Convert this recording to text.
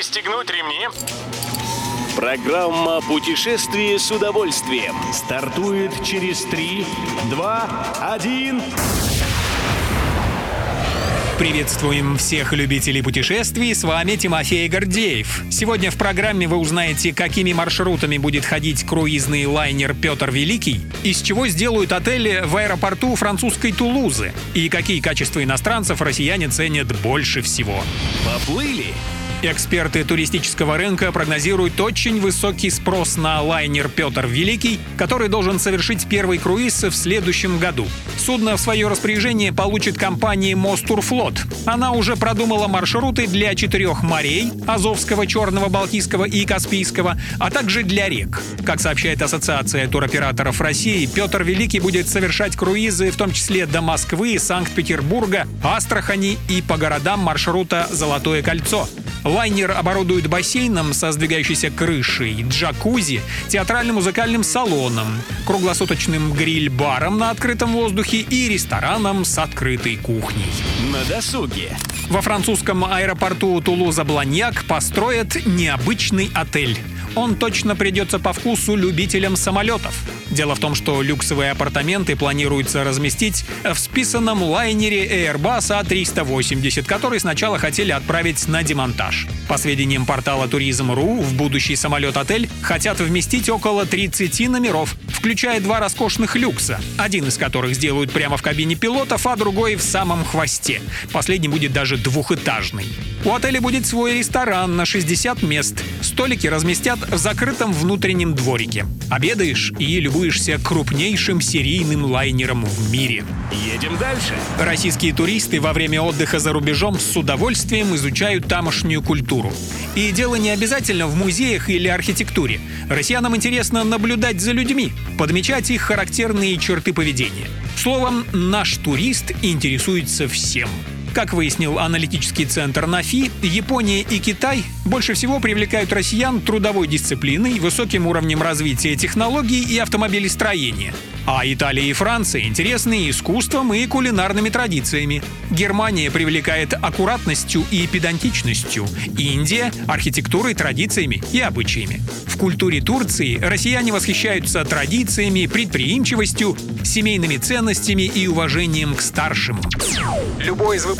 Пристегнуть ремни. Программа «Путешествие с удовольствием». Стартует через 3, 2, 1. Приветствуем всех любителей путешествий, с вами Тимофей Гордеев. Сегодня в программе вы узнаете, какими маршрутами будет ходить круизный лайнер «Петр Великий», из чего сделают отели в аэропорту французской Тулузы и какие качества иностранцев россияне ценят больше всего. Поплыли! Эксперты туристического рынка прогнозируют очень высокий спрос на лайнер «Петр Великий», который должен совершить первый круиз в следующем году. Судно в свое распоряжение получит компания «Мостурфлот». Она уже продумала маршруты для четырех морей – Азовского, Черного, Балтийского и Каспийского, а также для рек. Как сообщает Ассоциация туроператоров России, Петр Великий будет совершать круизы в том числе до Москвы, Санкт-Петербурга, Астрахани и по городам маршрута «Золотое кольцо». Лайнер оборудует бассейном со сдвигающейся крышей, джакузи, театрально-музыкальным салоном, круглосуточным гриль-баром на открытом воздухе и рестораном с открытой кухней. На досуге. Во французском аэропорту Тулуза-Бланьяк построят необычный отель. Он точно придется по вкусу любителям самолетов. Дело в том, что люксовые апартаменты планируется разместить в списанном лайнере Airbus A380, который сначала хотели отправить на демонтаж. По сведениям портала Туризм.ру, в будущий самолет-отель хотят вместить около 30 номеров, включая два роскошных люкса, один из которых сделают прямо в кабине пилотов, а другой в самом хвосте. Последний будет даже двухэтажный. У отеля будет свой ресторан на 60 мест. Столики разместят в закрытом внутреннем дворике. Обедаешь и любуешься крупнейшим серийным лайнером в мире. Едем дальше. Российские туристы во время отдыха за рубежом с удовольствием изучают тамошнюю культуру. И дело не обязательно в музеях или архитектуре. Россиянам интересно наблюдать за людьми, подмечать их характерные черты поведения. Словом, наш турист интересуется всем. Как выяснил аналитический центр НАФИ, Япония и Китай больше всего привлекают россиян трудовой дисциплиной, высоким уровнем развития технологий и автомобилестроения. А Италия и Франция интересны искусством и кулинарными традициями. Германия привлекает аккуратностью и педантичностью. Индия – архитектурой, традициями и обычаями. В культуре Турции россияне восхищаются традициями, предприимчивостью, семейными ценностями и уважением к старшим. Любой из выпусков